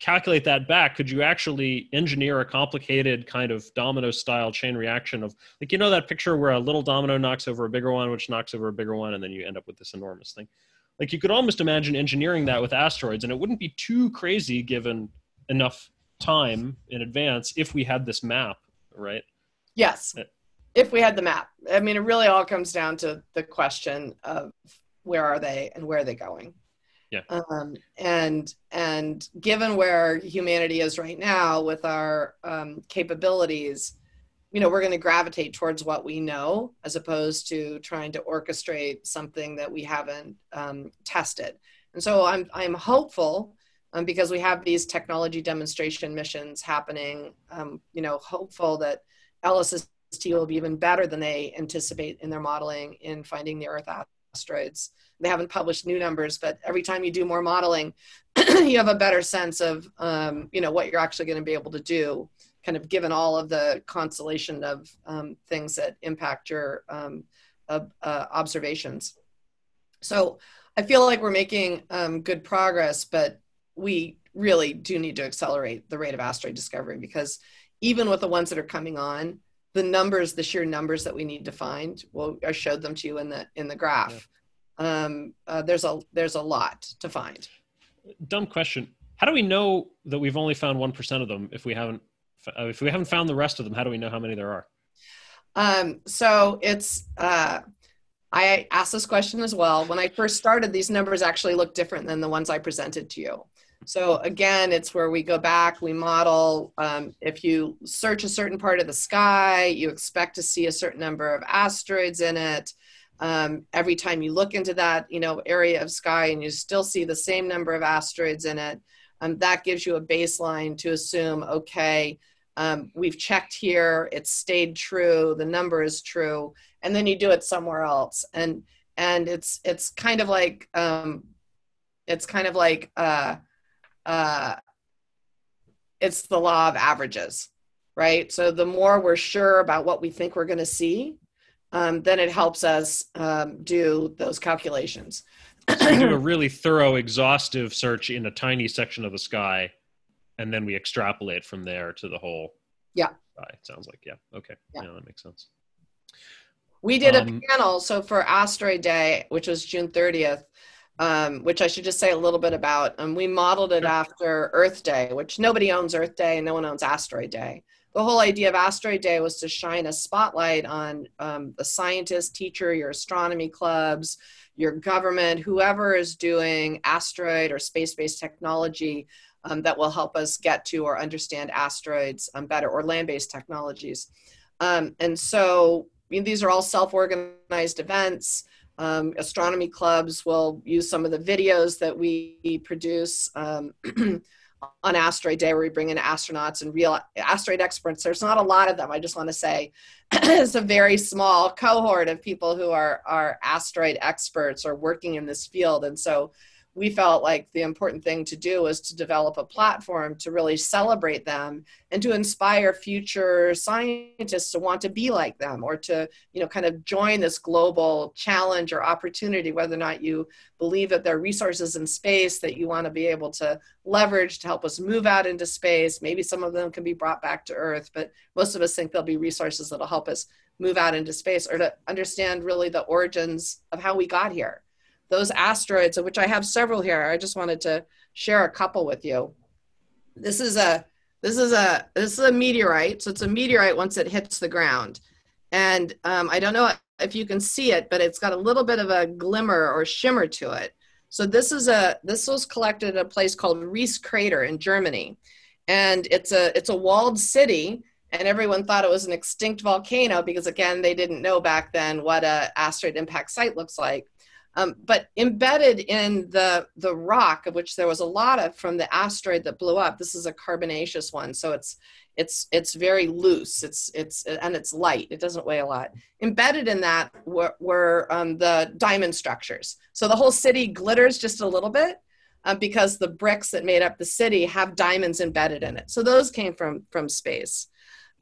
A: calculate that back could you actually engineer a complicated kind of domino style chain reaction of like you know that picture where a little domino knocks over a bigger one which knocks over a bigger one and then you end up with this enormous thing? Like you could almost imagine engineering that with asteroids and it wouldn't be too crazy given enough time in advance if we had this map right?
B: Yes if we had the map. I mean, it really all comes down to the question of where are they and where are they going.
A: Yeah.
B: Um, and and given where humanity is right now with our um, capabilities, you know, we're going to gravitate towards what we know as opposed to trying to orchestrate something that we haven't um, tested. And so I'm I'm hopeful um, because we have these technology demonstration missions happening. Um, you know, hopeful that LSST will be even better than they anticipate in their modeling in finding the Earth asteroids. They haven't published new numbers, but every time you do more modeling, you have a better sense of um, you know what you're actually going to be able to do, kind of given all of the constellation of um, things that impact your um, uh, uh, observations. So I feel like we're making um, good progress, but we really do need to accelerate the rate of asteroid discovery because even with the ones that are coming on, the numbers, the sheer numbers that we need to find. Well, I showed them to you in the in the graph. Yeah. Um, uh, there's a there's a lot to find.
A: Dumb question. How do we know that we've only found one percent of them if we haven't uh, if we haven't found the rest of them? How do we know how many there are?
B: Um, so it's uh, I asked this question as well. When I first started, these numbers actually look different than the ones I presented to you. So again, it's where we go back, we model. Um, if you search a certain part of the sky, you expect to see a certain number of asteroids in it. Um, every time you look into that, you know, area of sky and you still see the same number of asteroids in it, um, that gives you a baseline to assume, okay, um, we've checked here, it's stayed true, the number is true, and then you do it somewhere else, and and it's it's kind of like um, it's kind of like uh, uh, it's the law of averages, right? So the more we're sure about what we think we're going to see, um, then it helps us um, do those calculations.
A: so we do a really thorough, exhaustive search in a tiny section of the sky, and then we extrapolate from there to the whole.
B: Yeah.
A: Sky. Sounds like yeah. Okay.
B: Yeah.
A: yeah that makes sense.
B: We did
A: Um,
B: a panel, so for Asteroid Day, which was June 30th, um, which I should just say a little bit about. Um, we modeled it after Earth Day, which nobody owns Earth Day and no one owns Asteroid Day. The whole idea of Asteroid Day was to shine a spotlight on um, the scientist, teacher, your astronomy clubs, your government, whoever is doing asteroid or space based technology um, that will help us get to or understand asteroids um, better or land based technologies. Um, and so I mean, these are all self-organized events. Um, astronomy clubs will use some of the videos that we produce um, on Asteroid Day, where we bring in astronauts and real asteroid experts. There's not a lot of them. I just want to say it's a very small cohort of people who are are asteroid experts or working in this field, and so we felt like the important thing to do was to develop a platform to really celebrate them and to inspire future scientists to want to be like them or to you know kind of join this global challenge or opportunity whether or not you believe that there are resources in space that you want to be able to leverage to help us move out into space. Maybe some of them can be brought back to earth but most of us think there'll be resources that'll help us move out into space or to understand really the origins of how we got here those asteroids, of which I have several here. I just wanted to share a couple with you. This is a this is a this is a meteorite. So it's a meteorite once it hits the ground, and um, I don't know if you can see it, but it's got a little bit of a glimmer or shimmer to it. So this is a this was collected at a place called Ries Crater in Germany, and it's a it's a walled city. And everyone thought it was an extinct volcano because again they didn't know back then what a asteroid impact site looks like. Um, but embedded in the the rock, of which there was a lot of from the asteroid that blew up, this is a carbonaceous one, so it's it's it's very loose. It's it's and it's light. It doesn't weigh a lot. Embedded in that were, were um, the diamond structures. So the whole city glitters just a little bit um, because the bricks that made up the city have diamonds embedded in it. So those came from from space.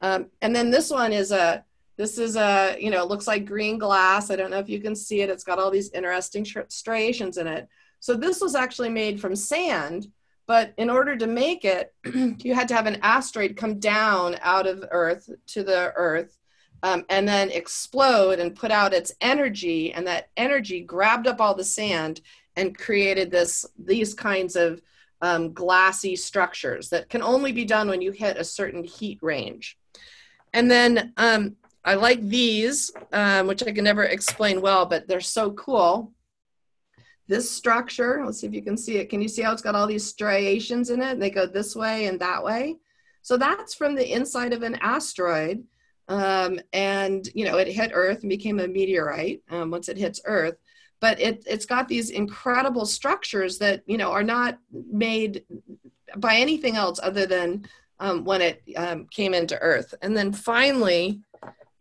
B: Um, and then this one is a this is a, you know, it looks like green glass. I don't know if you can see it. It's got all these interesting striations in it. So this was actually made from sand, but in order to make it, you had to have an asteroid come down out of Earth to the Earth um, and then explode and put out its energy. And that energy grabbed up all the sand and created this these kinds of um, glassy structures that can only be done when you hit a certain heat range. And then um, I like these, um, which I can never explain well, but they're so cool. This structure, let's see if you can see it. Can you see how it's got all these striations in it? They go this way and that way. So that's from the inside of an asteroid. Um, and, you know, it hit Earth and became a meteorite um, once it hits Earth. But it, it's got these incredible structures that, you know, are not made by anything else other than um, when it um, came into Earth. And then finally,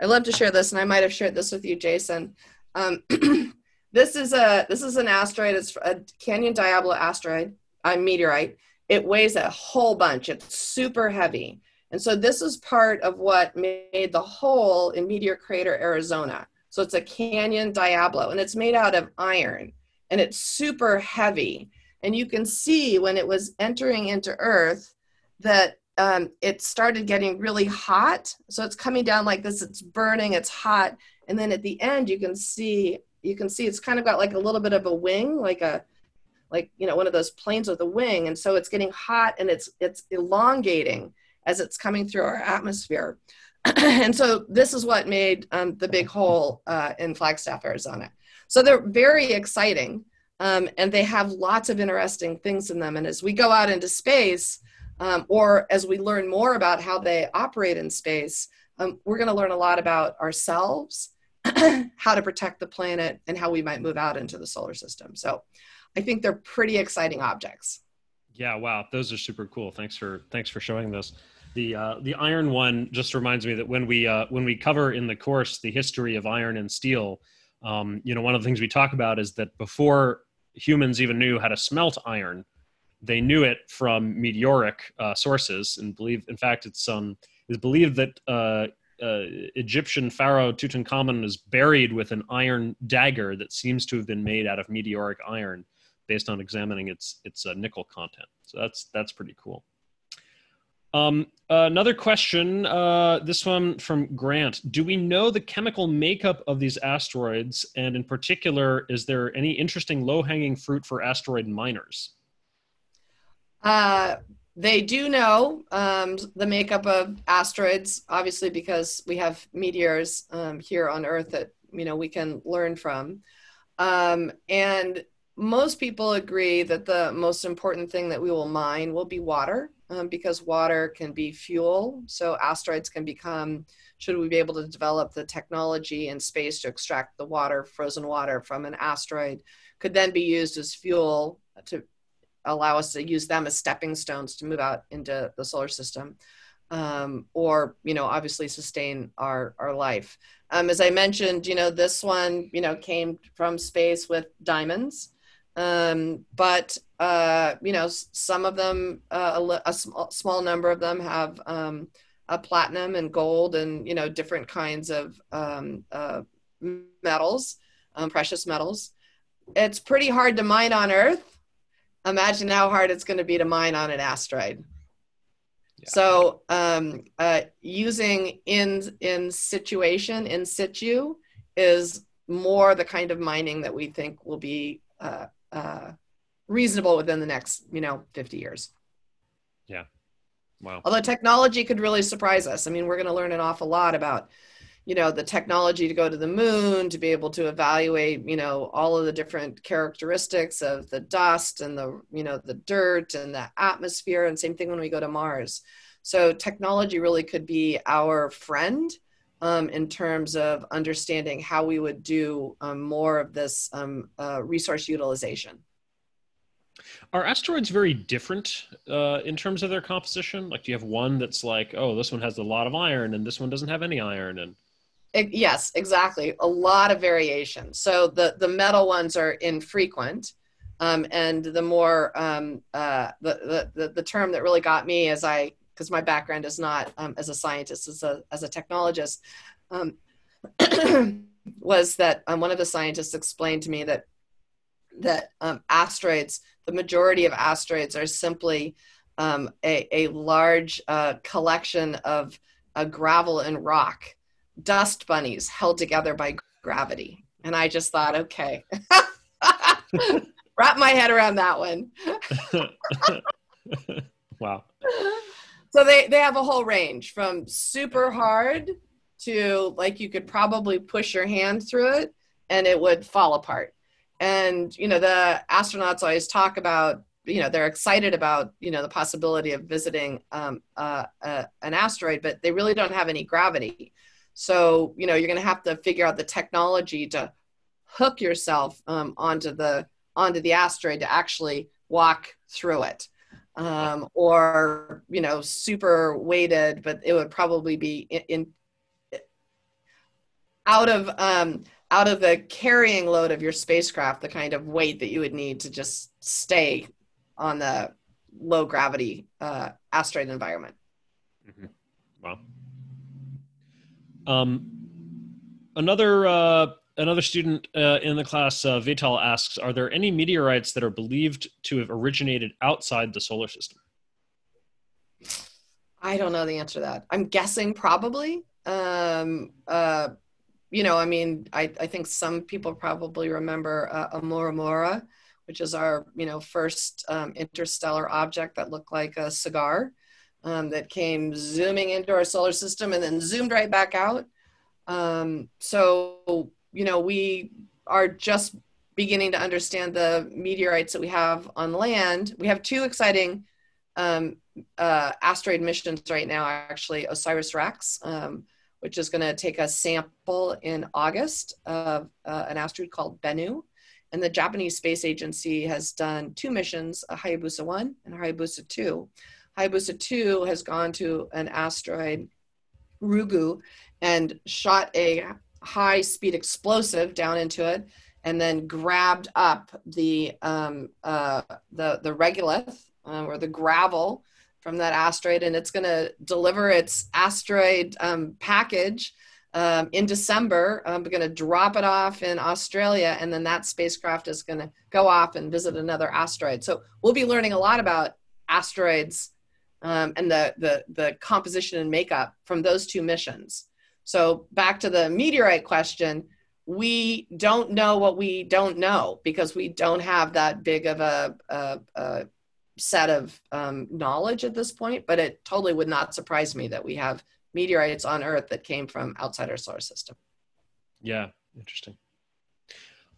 B: I love to share this, and I might have shared this with you, Jason. Um, this is a this is an asteroid. It's a Canyon Diablo asteroid, a meteorite. It weighs a whole bunch. It's super heavy, and so this is part of what made the hole in Meteor Crater, Arizona. So it's a Canyon Diablo, and it's made out of iron, and it's super heavy. And you can see when it was entering into Earth that um, it started getting really hot. So it's coming down like this. It's burning. It's hot. And then at the end, you can see you can see it's kind of got like a little bit of a wing, like a like you know one of those planes with a wing. And so it's getting hot and it's it's elongating as it's coming through our atmosphere. and so this is what made um, the big hole uh, in Flagstaff, Arizona. So they're very exciting. Um, and they have lots of interesting things in them. And as we go out into space, um, or as we learn more about how they operate in space, um, we're going to learn a lot about ourselves, how to protect the planet, and how we might move out into the solar system. So I think they're pretty exciting objects.
A: Yeah, wow, those are super cool. Thanks for thanks for showing this. The uh, the iron one just reminds me that when we uh, when we cover in the course the history of iron and steel, um, you know, one of the things we talk about is that before humans even knew how to smelt iron, they knew it from meteoric uh, sources and believe in fact it's um is believed that uh, uh, Egyptian pharaoh Tutankhamun is buried with an iron dagger that seems to have been made out of meteoric iron, based on examining its its uh, nickel content. So that's that's pretty cool. Um, another question, uh, this one from Grant. Do we know the chemical makeup of these asteroids? And in particular, is there any interesting low hanging fruit for asteroid miners?
B: Uh, they do know um, the makeup of asteroids, obviously, because we have meteors um, here on Earth that you know we can learn from. Um, and most people agree that the most important thing that we will mine will be water um, because water can be fuel. So asteroids can become, should we be able to develop the technology in space to extract the water, frozen water from an asteroid, could then be used as fuel to allow us to use them as stepping stones to move out into the solar system. Um, or you know obviously sustain our our life um, as i mentioned you know this one you know came from space with diamonds um, but uh, you know, some of them, uh, a, a small, small number of them have um, a platinum and gold and you know different kinds of um, uh, metals, um, precious metals. It's pretty hard to mine on Earth. Imagine how hard it's going to be to mine on an asteroid. Yeah. So um, uh, using in in situation in situ is more the kind of mining that we think will be uh, uh, reasonable within the next, you know, 50 years.
A: Yeah. Wow.
B: Although technology could really surprise us. I mean, we're going to learn an awful lot about, you know, the technology to go to the moon, to be able to evaluate, you know, all of the different characteristics of the dust and the, you know, the dirt and the atmosphere. And same thing when we go to Mars. So technology really could be our friend um, in terms of understanding how we would do um, more of this um, uh, resource utilization.
A: Are asteroids very different uh, in terms of their composition? Like, do you have one that's like, oh, this one has a lot of iron, and this one doesn't have any iron, and
B: it, yes, exactly. A lot of variation. So the the metal ones are infrequent, um, and the more um, uh, the, the the term that really got me as I because my background is not um, as a scientist, as a, as a technologist, um, was that um, one of the scientists explained to me that that um, asteroids, the majority of asteroids are simply a, a large uh, collection of uh, gravel and rock, dust bunnies held together by gravity. And I just thought, okay, wrap my head around that one.
A: wow
B: so they they have a whole range from super hard to like you could probably push your hand through it and it would fall apart and you know the astronauts always talk about you know they're excited about you know the possibility of visiting um, uh, uh, an asteroid but they really don't have any gravity so you know you're going to have to figure out the technology to hook yourself um, onto the onto the asteroid to actually walk through it um, or you know super weighted, but it would probably be in, in out of um, out of the carrying load of your spacecraft, the kind of weight that you would need to just stay on the low gravity uh, asteroid environment.
A: Mm-hmm. Wow. Um, another uh, another student uh, in the class, uh, Vital, asks Are there any meteorites that are believed to have originated outside the solar system?
B: I don't know the answer to that. I'm guessing probably. Um, uh, you know, I mean, I, I think some people probably remember uh, Oumuamua, which is our, you know, first um, interstellar object that looked like a cigar um, that came zooming into our solar system and then zoomed right back out. Um, so you know, we are just beginning to understand the meteorites that we have on land. We have two exciting um, uh, asteroid missions right now, actually, OSIRIS REx, um, which is going to take a sample in August of uh, an asteroid called Bennu. And the Japanese Space Agency has done two missions, a Hayabusa 1 and a Hayabusa 2. Hayabusa 2 has gone to an asteroid, Ryugu, and shot a high speed explosive down into it and then grabbed up the um, uh, the the regolith uh, or the gravel from that asteroid, and it's going to deliver its asteroid um, package um, in December. I'm going to drop it off in Australia, and then that spacecraft is going to go off and visit another asteroid. So we'll be learning a lot about asteroids um, and the, the, the composition and makeup from those two missions. So back to the meteorite question, we don't know what we don't know because we don't have that big of a, a, a set of um, knowledge at this point, but it totally would not surprise me that we have meteorites on Earth that came from outside our solar system.
A: Yeah, interesting.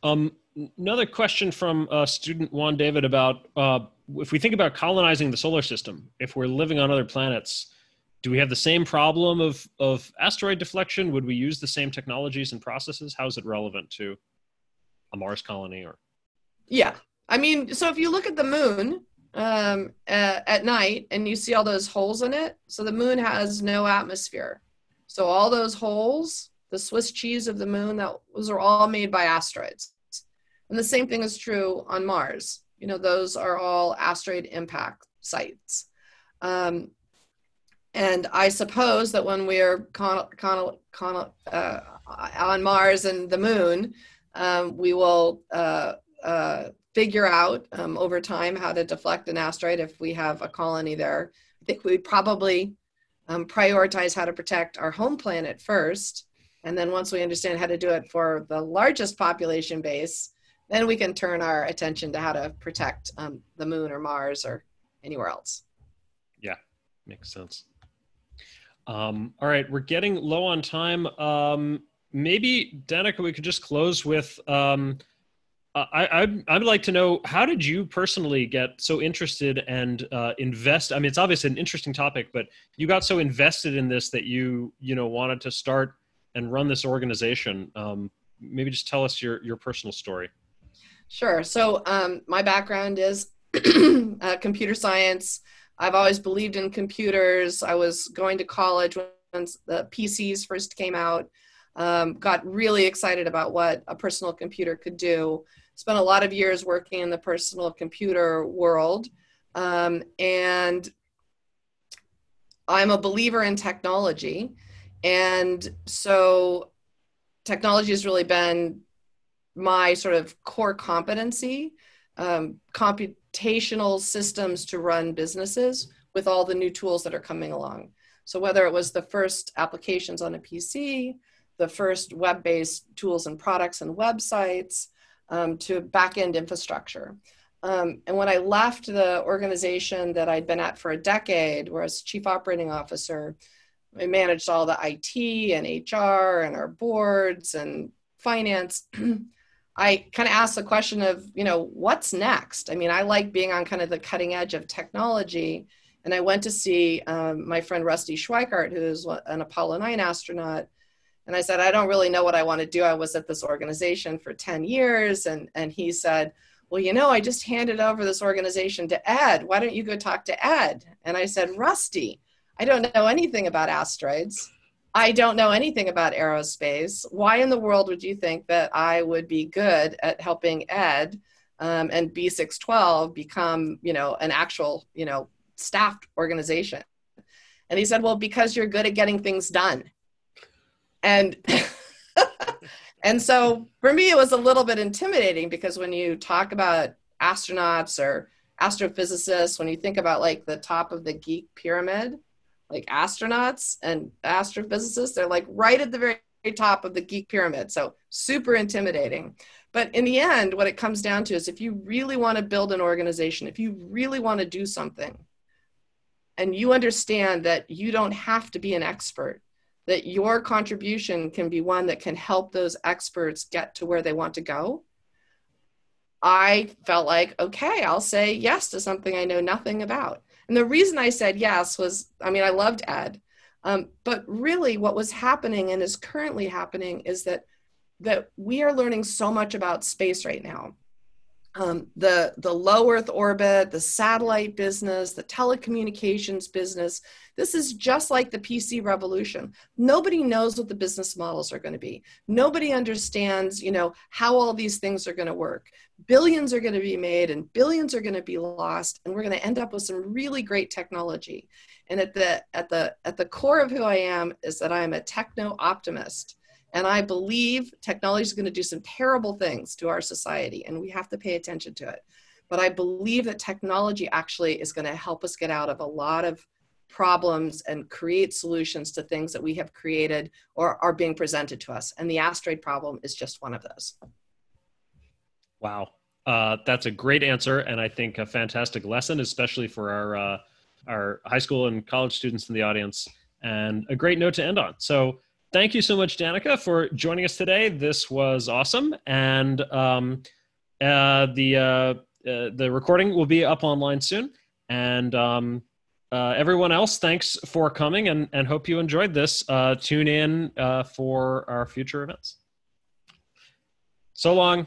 A: Um, another question from uh, student Juan David about uh, if we think about colonizing the solar system, if we're living on other planets, do we have the same problem of, of asteroid deflection? Would we use the same technologies and processes? How is it relevant to a Mars colony or?
B: Yeah. I mean, so if you look at the moon um, uh, at night and you see all those holes in it, so the moon has no atmosphere. So all those holes, the Swiss cheese of the moon, that those are all made by asteroids. And the same thing is true on Mars. You know, those are all asteroid impact sites. Um, and I suppose that when we're con- con- con- uh, on Mars and the moon, um, we will uh, uh, figure out um, over time how to deflect an asteroid if we have a colony there. I think we'd probably um, prioritize how to protect our home planet first. And then once we understand how to do it for the largest population base, then we can turn our attention to how to protect um, the moon or Mars or anywhere else.
A: Yeah, makes sense. Um, all right, we're getting low on time. Um, maybe Danica, we could just close with. Um, I, I'd, I'd like to know how did you personally get so interested and uh, invest? I mean, it's obviously an interesting topic, but you got so invested in this that you you know wanted to start and run this organization. Um, maybe just tell us your your personal story.
B: Sure. So um, my background is uh, computer science. I've always believed in computers. I was going to college when the PCs first came out. Um, got really excited about what a personal computer could do. Spent a lot of years working in the personal computer world. Um, and I'm a believer in technology. And so technology has really been my sort of core competency, um, computational systems to run businesses with all the new tools that are coming along. So whether it was the first applications on a PC, the first web-based tools and products and websites, um, to back-end infrastructure. Um, and when I left the organization that I'd been at for a decade, where as chief operating officer, I managed all the IT and HR and our boards and finance. I kind of asked the question of, you know, what's next? I mean, I like being on kind of the cutting edge of technology. And I went to see um, my friend Rusty Schweickart, who is an Apollo 9 astronaut. And I said, I don't really know what I want to do. I was at this organization for 10 years. And, and he said, Well, you know, I just handed over this organization to Ed. Why don't you go talk to Ed? And I said, Rusty, I don't know anything about asteroids. I don't know anything about aerospace. Why in the world would you think that I would be good at helping Ed um, and B612 become, you know, an actual, you know, staffed organization? And he said, well, because you're good at getting things done. And and so for me, it was a little bit intimidating because when you talk about astronauts or astrophysicists, when you think about like the top of the geek pyramid, like astronauts and astrophysicists. They're like right at the very top of the geek pyramid. So super intimidating. But in the end, what it comes down to is if you really want to build an organization, if you really want to do something, and you understand that you don't have to be an expert, that your contribution can be one that can help those experts get to where they want to go. I felt like, okay, I'll say yes to something I know nothing about. And the reason I said yes was, I mean, I loved Ed, um, but really what was happening and is currently happening is that that we are learning so much about space right now. um, the the low Earth orbit, the satellite business, the telecommunications business. This is just like the PC revolution. Nobody knows what the business models are going to be. Nobody understands, you know, how all these things are going to work. Billions are going to be made and billions are going to be lost, and we're going to end up with some really great technology. And at the at the at the core of who I am is that I am a techno optimist. And I believe technology is going to do some terrible things to our society, and we have to pay attention to it. But I believe that technology actually is going to help us get out of a lot of problems and create solutions to things that we have created or are being presented to us. And the asteroid problem is just one of those.
A: Wow. Uh, that's a great answer, and I think a fantastic lesson, especially for our uh, our high school and college students in the audience, and a great note to end on. So, thank you so much, Danica, for joining us today. This was awesome, and um, uh, the uh, uh, the recording will be up online soon. And um, uh, everyone else, thanks for coming, and and hope you enjoyed this. Tune in for our future events. So long.